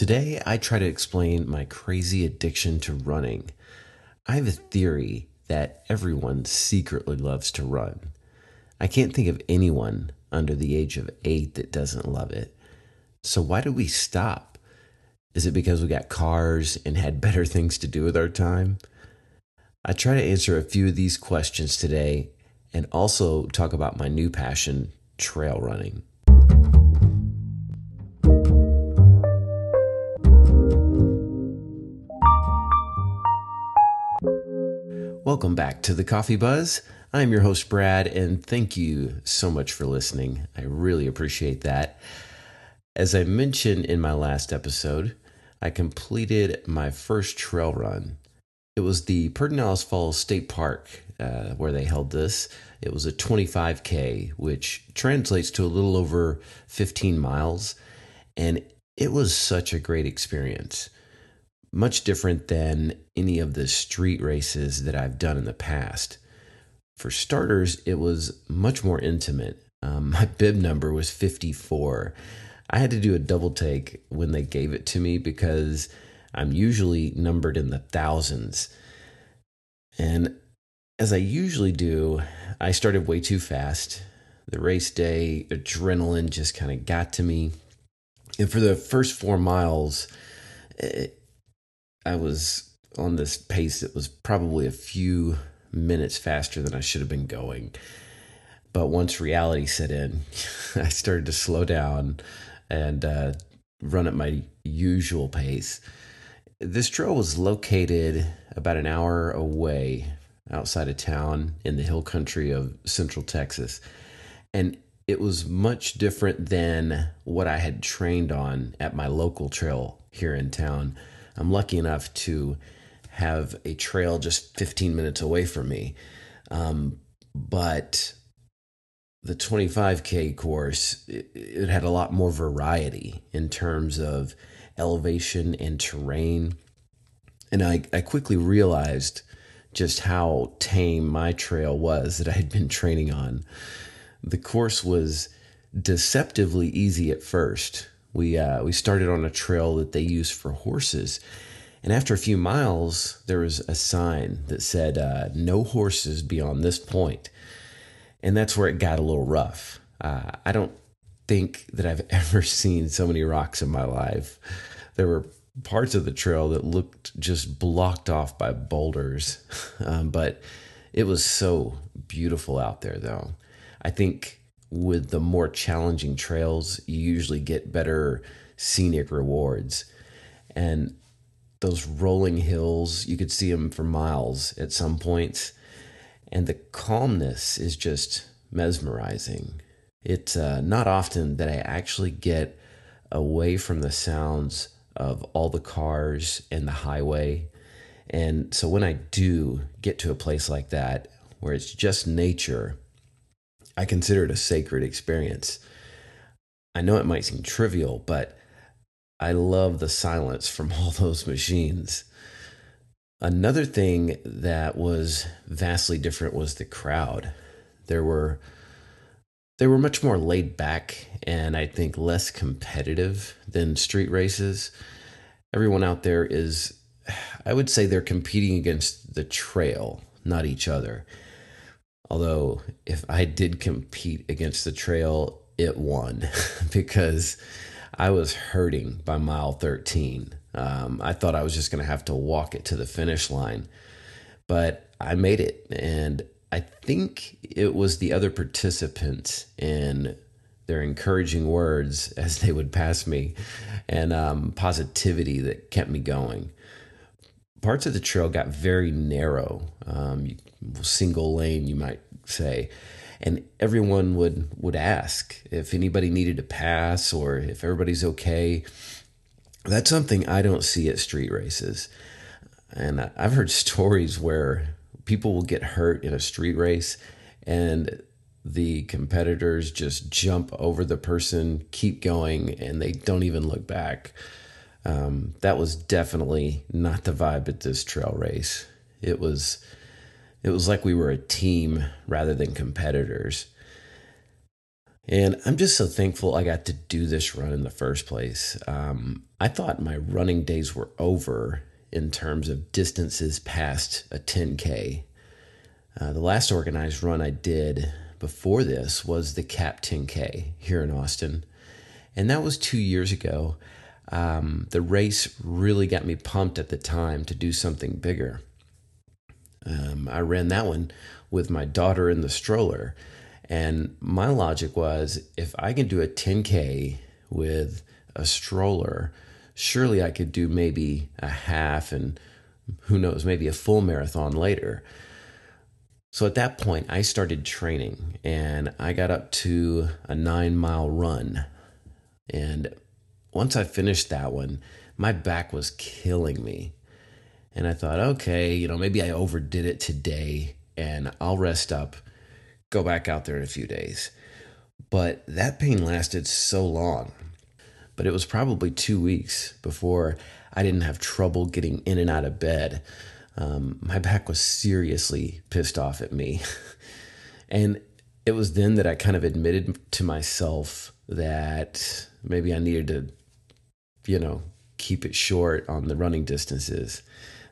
Today, I try to explain my crazy addiction to running. I have a theory that everyone secretly loves to run. I can't think of anyone under the age of eight that doesn't love it. So, why do we stop? Is it because we got cars and had better things to do with our time? I try to answer a few of these questions today and also talk about my new passion, trail running. Welcome back to the Coffee Buzz. I'm your host, Brad, and thank you so much for listening. I really appreciate that. As I mentioned in my last episode, I completed my first trail run. It was the Pedernales Falls State Park uh, where they held this. It was a 25K, which translates to a little over 15 miles, and it was such a great experience much different than any of the street races that I've done in the past. For starters, it was much more intimate. Um, my bib number was 54. I had to do a double take when they gave it to me because I'm usually numbered in the thousands. And as I usually do, I started way too fast. The race day adrenaline just kind of got to me. And for the first four miles, it, I was on this pace that was probably a few minutes faster than I should have been going. But once reality set in, I started to slow down and uh, run at my usual pace. This trail was located about an hour away outside of town in the hill country of central Texas. And it was much different than what I had trained on at my local trail here in town. I'm lucky enough to have a trail just 15 minutes away from me. Um, but the 25K course, it, it, had a lot more variety in terms of elevation and terrain. And I, I quickly realized just how tame my trail was that I had been training on. The course was deceptively easy at first we uh, we started on a trail that they use for horses, and after a few miles, there was a sign that said uh, "No horses beyond this point," and that's where it got a little rough. Uh, I don't think that I've ever seen so many rocks in my life. There were parts of the trail that looked just blocked off by boulders, um, but it was so beautiful out there, though. I think with the more challenging trails, you usually get better scenic rewards. And those rolling hills, you could see them for miles at some points. And the calmness is just mesmerizing. It's uh, not often that I actually get away from the sounds of all the cars and the highway. And so when I do get to a place like that, where it's just nature, I consider it a sacred experience. I know it might seem trivial, but I love the silence from all those machines. Another thing that was vastly different was the crowd. There were they were much more laid back and I think less competitive than street races. Everyone out there is I would say they're competing against the trail, not each other. Although, if I did compete against the trail, it won because I was hurting by mile 13. Um, I thought I was just going to have to walk it to the finish line, but I made it. And I think it was the other participants in their encouraging words as they would pass me and um, positivity that kept me going. Parts of the trail got very narrow. Um, single lane, you might say. And everyone would, would ask if anybody needed to pass or if everybody's okay. That's something I don't see at street races. And I've heard stories where people will get hurt in a street race and the competitors just jump over the person, keep going, and they don't even look back. Um, that was definitely not the vibe at this trail race. It was it was like we were a team rather than competitors. And I'm just so thankful I got to do this run in the first place. Um, I thought my running days were over in terms of distances past a 10K. Uh, the last organized run I did before this was the CAP 10K here in Austin. And that was two years ago. Um, the race really got me pumped at the time to do something bigger. Um, I ran that one with my daughter in the stroller. And my logic was if I can do a 10K with a stroller, surely I could do maybe a half and who knows, maybe a full marathon later. So at that point, I started training and I got up to a nine mile run. And once I finished that one, my back was killing me. And I thought, okay, you know, maybe I overdid it today and I'll rest up go back out there in a few days. But that pain lasted so long. But it was probably two weeks before I didn't have trouble getting in and out of bed. Um, my back was seriously pissed off at me. and it was then that I kind of admitted to myself that maybe I needed to, you know, keep it short on the running distances.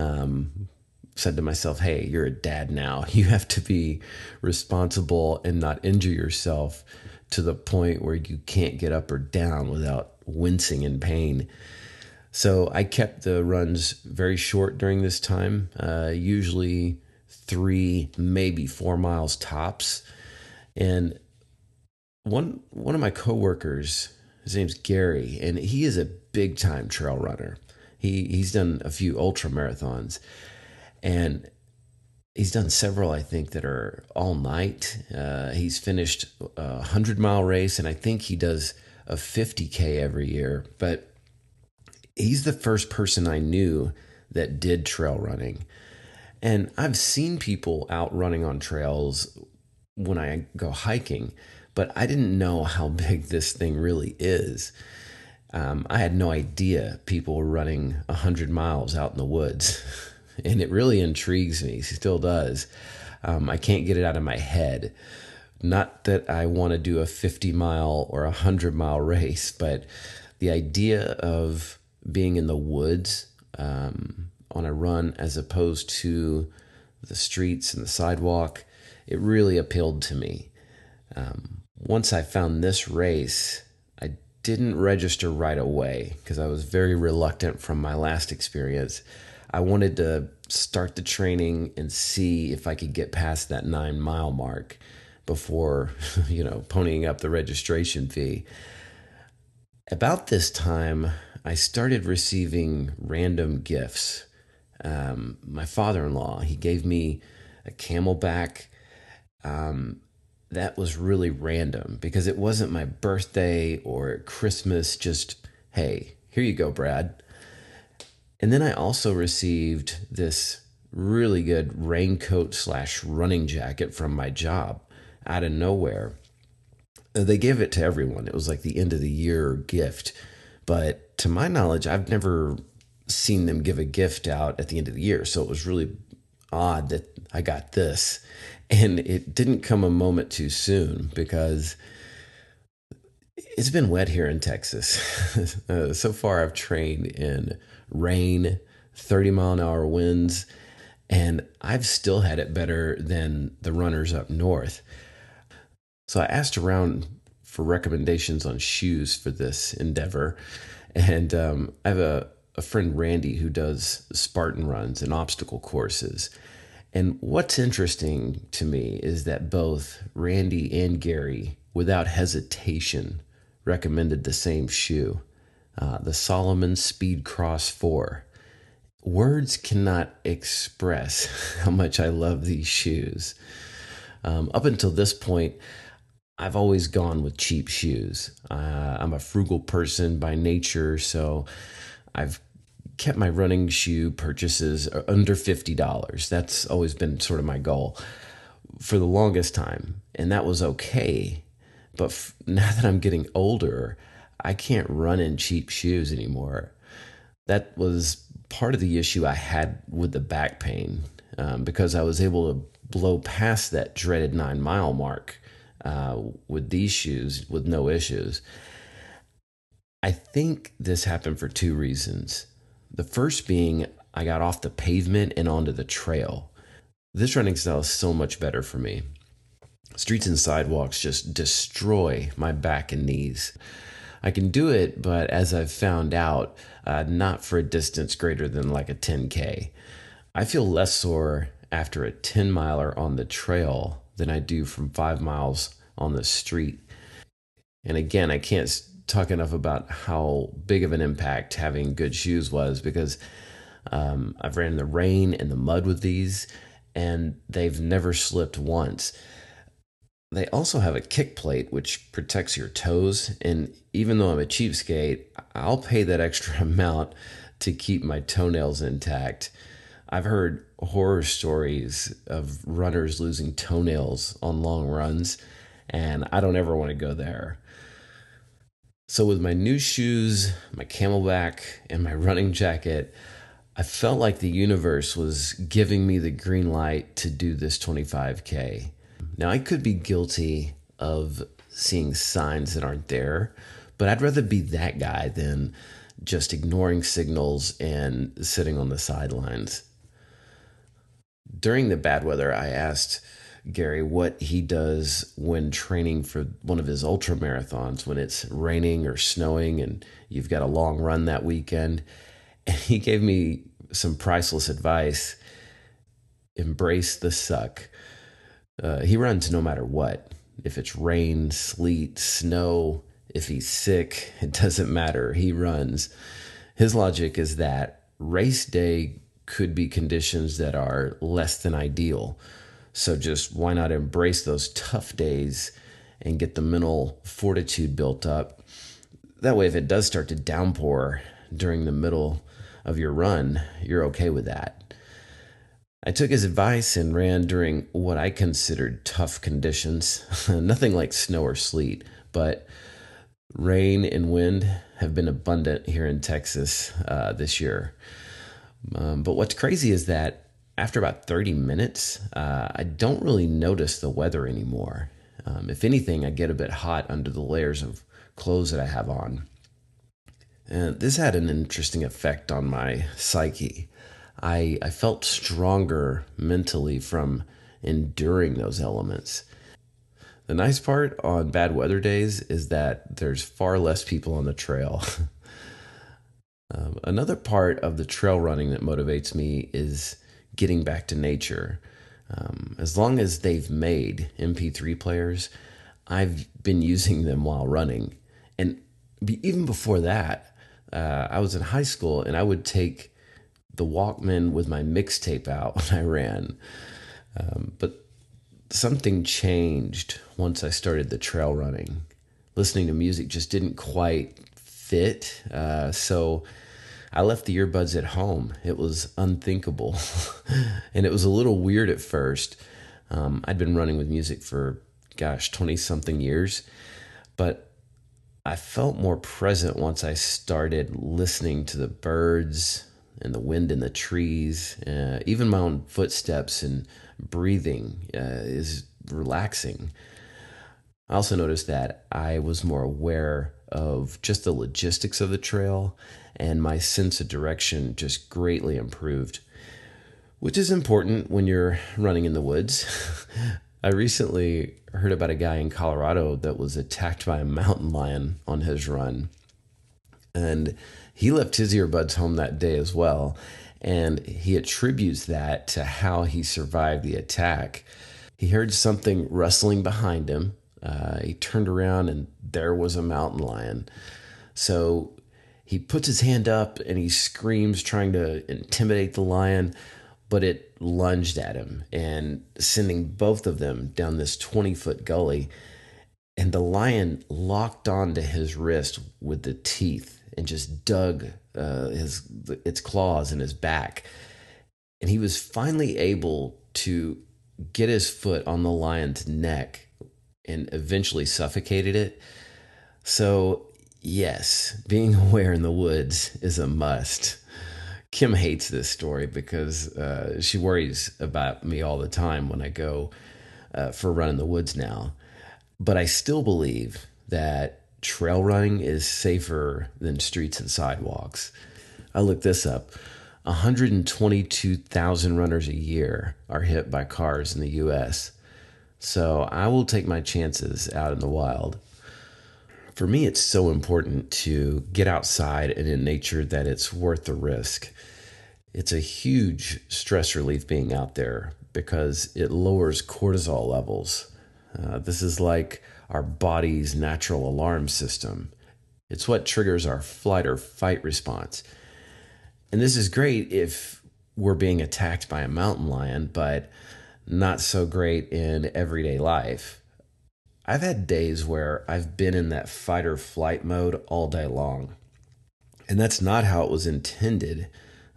Um, said to myself, hey, you're a dad now. You have to be responsible and not injure yourself to the point where you can't get up or down without wincing in pain. So I kept the runs very short during this time, uh, usually three, maybe four miles tops. And one one of my coworkers, his name's Gary, and he is a big time trail runner. He he's done a few ultra marathons, and he's done several i think that are all night. Uh, he's finished a 100 mile race and i think he does a 50k every year but he's the first person i knew that did trail running. And i've seen people out running on trails when i go hiking but i didn't know how big this thing really is um, i had no idea people were running 100 miles out in the woods and it really intrigues me. Still does. Um, I can't get it out of my head. Not that I want to do a 50 mile or a 100 mile race, but the idea of being in the woods um, on a run as opposed to the streets and the sidewalk, it really appealed to me. Um, once I found this race, didn't register right away because I was very reluctant from my last experience. I wanted to start the training and see if I could get past that nine mile mark before, you know, ponying up the registration fee. About this time, I started receiving random gifts. Um, my father in law, he gave me a CamelBak. Um, that was really random because it wasn't my birthday or Christmas, just, hey, here you go, Brad. And then I also received this really good raincoat slash running jacket from my job out of nowhere. Uh, they gave it to everyone. It was like the end of the year gift. But to my knowledge, I've never seen them give a gift out at the end of the year. So it was really odd that I got this. And it didn't come a moment too soon because it's been wet here in Texas. uh, so far, I've trained in rain, 30 mile an hour winds, and I've still had it better than the runners up north. So I asked around for recommendations on shoes for this endeavor. And um, I have a, a friend, Randy, who does Spartan runs and obstacle courses. And what's interesting to me is that both Randy and Gary, without hesitation, recommended the same shoe, uh, the Salomon Speedcross 4. Words cannot express how much I love these shoes. Um, up until this point, I've always gone with cheap shoes. Uh, I'm a frugal person by nature, so I've kept my running shoe purchases under $50. That's always been sort of my goal for the longest time, and that was okay but f- now that I'm getting older, I can't run in cheap shoes anymore. That was part of the issue I had with the back pain um, because I was able to blow past that dreaded nine mile mark uh, with these shoes with no issues. I think this happened for two reasons. The first being I got off the pavement and onto the trail. This running style is so much better for me. Streets and sidewalks just destroy my back and knees. I can do it, but as I've found out, uh, not for a distance greater than like a 10K. I feel less sore after a 10 miler on the trail than I do from five miles on the street. And again, I can't talk enough about how big of an impact having good shoes was because um, I've ran in the rain and the mud with these, and they've never slipped once. They also have a kick plate which protects your toes, and even though I'm a cheapskate, I'll pay that extra amount to keep my toenails intact. I've heard horror stories of runners losing toenails on long runs, and I don't ever want to go there. So, with my new shoes, my CamelBak, and my running jacket, I felt like the universe was giving me the green light to do this 25K. Now, I could be guilty of seeing signs that aren't there, but I'd rather be that guy than just ignoring signals and sitting on the sidelines during the bad weather, I asked Gary what he does when training for one of his ultra marathons when it's raining or snowing and you've got a long run that weekend. And he gave me some priceless advice embrace the suck. Uh, he runs no matter what. If it's rain, sleet, snow, if he's sick, it doesn't matter. He runs. His logic is that race day could be conditions that are less than ideal. So just why not embrace those tough days and get the mental fortitude built up? That way, if it does start to downpour during the middle of your run, you're okay with that. I took his advice and ran during what I considered tough conditions. Nothing like snow or sleet, but rain and wind have been abundant here in Texas uh, this year. Um, but what's crazy is that after about 30 minutes, uh, I don't really notice the weather anymore. Um, if anything, I get a bit hot under the layers of clothes that I have on. And this had an interesting effect on my psyche. I, I felt stronger mentally from enduring those elements. The nice part on bad weather days is that there's far less people on the trail. Um, another part of the trail running that motivates me is getting back to nature. Um, as long as they've made MP3 players, I've been using them while running. And be, even before that, uh, I was in high school and I would take the Walkman with my mixtape out when I ran. Um, but something changed once I started the trail running. Listening to music just didn't quite fit. Uh, so I left the earbuds at home. It was unthinkable. and it was a little weird at first. Um, I'd been running with music for, gosh, 20 something years. But I felt more present once I started listening to the birds and the wind in the trees. Uh, even my own footsteps and breathing uh, is relaxing. I also noticed that I was more aware of just the logistics of the trail, and my sense of direction just greatly improved, which is important when you're running in the woods. I recently heard about a guy in Colorado that was attacked by a mountain lion on his run. And he left his earbuds home that day as well. And he attributes that to how he survived the attack. He heard something rustling behind him uh, he turned around and there was a mountain lion. So he puts his hand up and he screams, trying to intimidate the lion, but it lunged at him and sending both of them down this 20 foot gully. And the lion locked onto his wrist with the teeth and just dug uh, his its claws in his back. And he was finally able to get his foot on the lion's neck and eventually suffocated it. So, yes, being aware in the woods is a must. Kim hates this story because uh, she worries about me all the time when I go uh, for a run in the woods now. But I still believe that trail running is safer than streets and sidewalks. I looked this up. 122,000 runners a year are hit by cars in the US. So I will take my chances out in the wild. For me, it's so important to get outside and in nature that it's worth the risk. It's a huge stress relief being out there because it lowers cortisol levels. Uh, this is like our body's natural alarm system. It's what triggers our flight or fight response. And this is great if we're being attacked by a mountain lion, but not so great in everyday life. I've had days where I've been in that fight or flight mode all day long. And that's not how it was intended.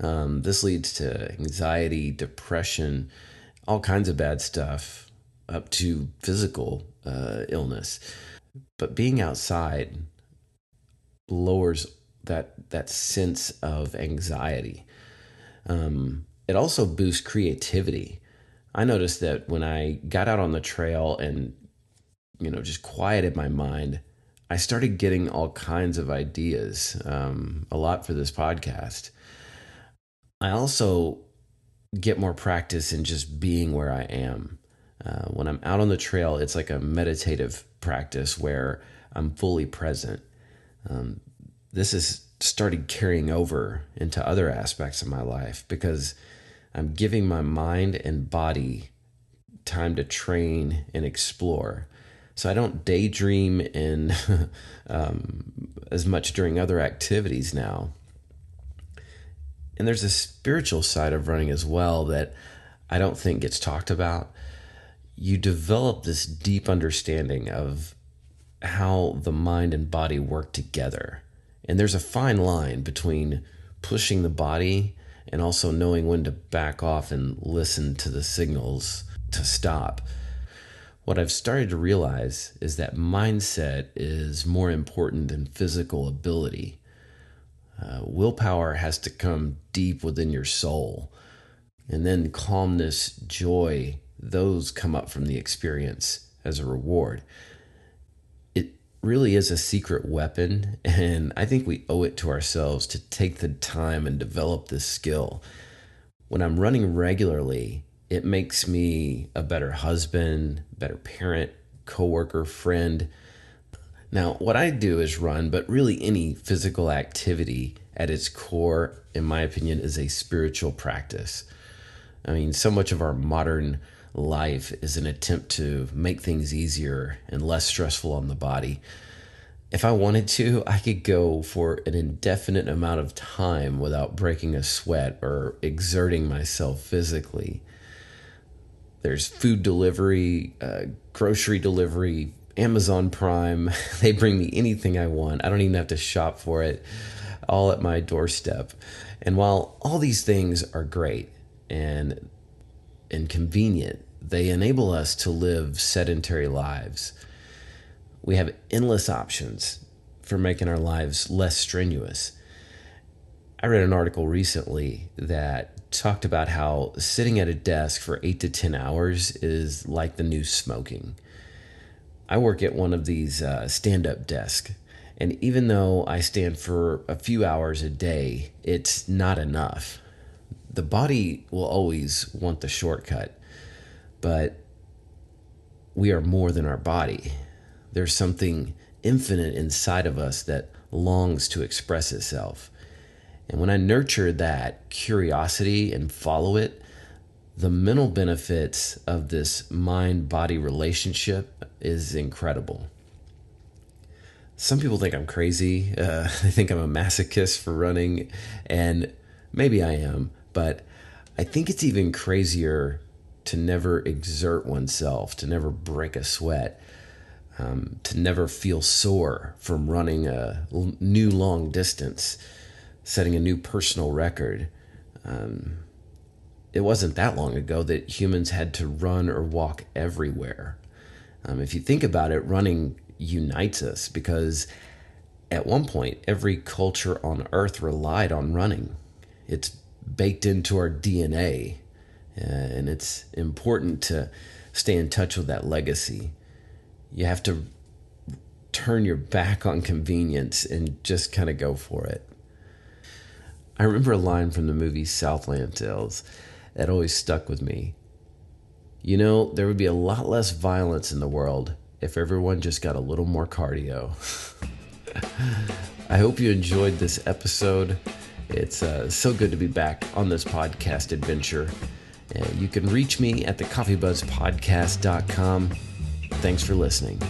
Um, this leads to anxiety, depression, all kinds of bad stuff, up to physical uh, illness. But being outside lowers that that sense of anxiety. Um, it also boosts creativity. I noticed that when I got out on the trail and you know just quieted my mind, I started getting all kinds of ideas. Um, a lot for this podcast. I also get more practice in just being where I am. Uh, when I'm out on the trail, it's like a meditative practice where I'm fully present. Um, this has started carrying over into other aspects of my life because I'm giving my mind and body time to train and explore. So I don't daydream in um, as much during other activities now. And there's a spiritual side of running as well that I don't think gets talked about. You develop this deep understanding of how the mind and body work together. And there's a fine line between pushing the body and also knowing when to back off and listen to the signals to stop. What I've started to realize is that mindset is more important than physical ability. Uh, willpower has to come deep within your soul. And then calmness, joy, those come up from the experience as a reward really is a secret weapon. And I think we owe it to ourselves to take the time and develop this skill. When I'm running regularly, it makes me a better husband, better parent, coworker, friend. Now, what I do is run, but really any physical activity at its core, in my opinion, is a spiritual practice. I mean, so much of our modern life is an attempt to make things easier and less stressful on the body. If I wanted to, I could go for an indefinite amount of time without breaking a sweat or exerting myself physically. There's food delivery, uh, grocery delivery, Amazon Prime. They bring me anything I want. I don't even have to shop for it, all at my doorstep. And while all these things are great and and convenient. They enable us to live sedentary lives. We have endless options for making our lives less strenuous. I read an article recently that talked about how sitting at a desk for eight to 10 hours is like the new smoking. I work at one of these uh, stand up desks, and even though I stand for a few hours a day, it's not enough the body will always want the shortcut, but we are more than our body. There's something infinite inside of us that longs to express itself. And when I nurture that curiosity and follow it, the mental benefits of this mind body relationship is incredible. Some people think I'm crazy. Uh, they think I'm a masochist for running, and maybe I am. But I think it's even crazier to never exert oneself, to never break a sweat, um, to never feel sore from running a new long distance, setting a new personal record. Um, it wasn't that long ago that humans had to run or walk everywhere. Um, if you think about it, running unites us because at one point, every culture on earth relied on running. It's baked into our DNA. Uh, and it's important to stay in touch with that legacy. you have to turn your back on convenience and just kind of go for it. I remember a line from the movie Southland Tales that always stuck with me. You know, there would be a lot less violence in the world if everyone just got a little more cardio. I hope you enjoyed this episode. It's uh, so good to be back on this podcast adventure. Uh, you can reach me at thecoffeebuzzpodcast.com. Thanks for listening.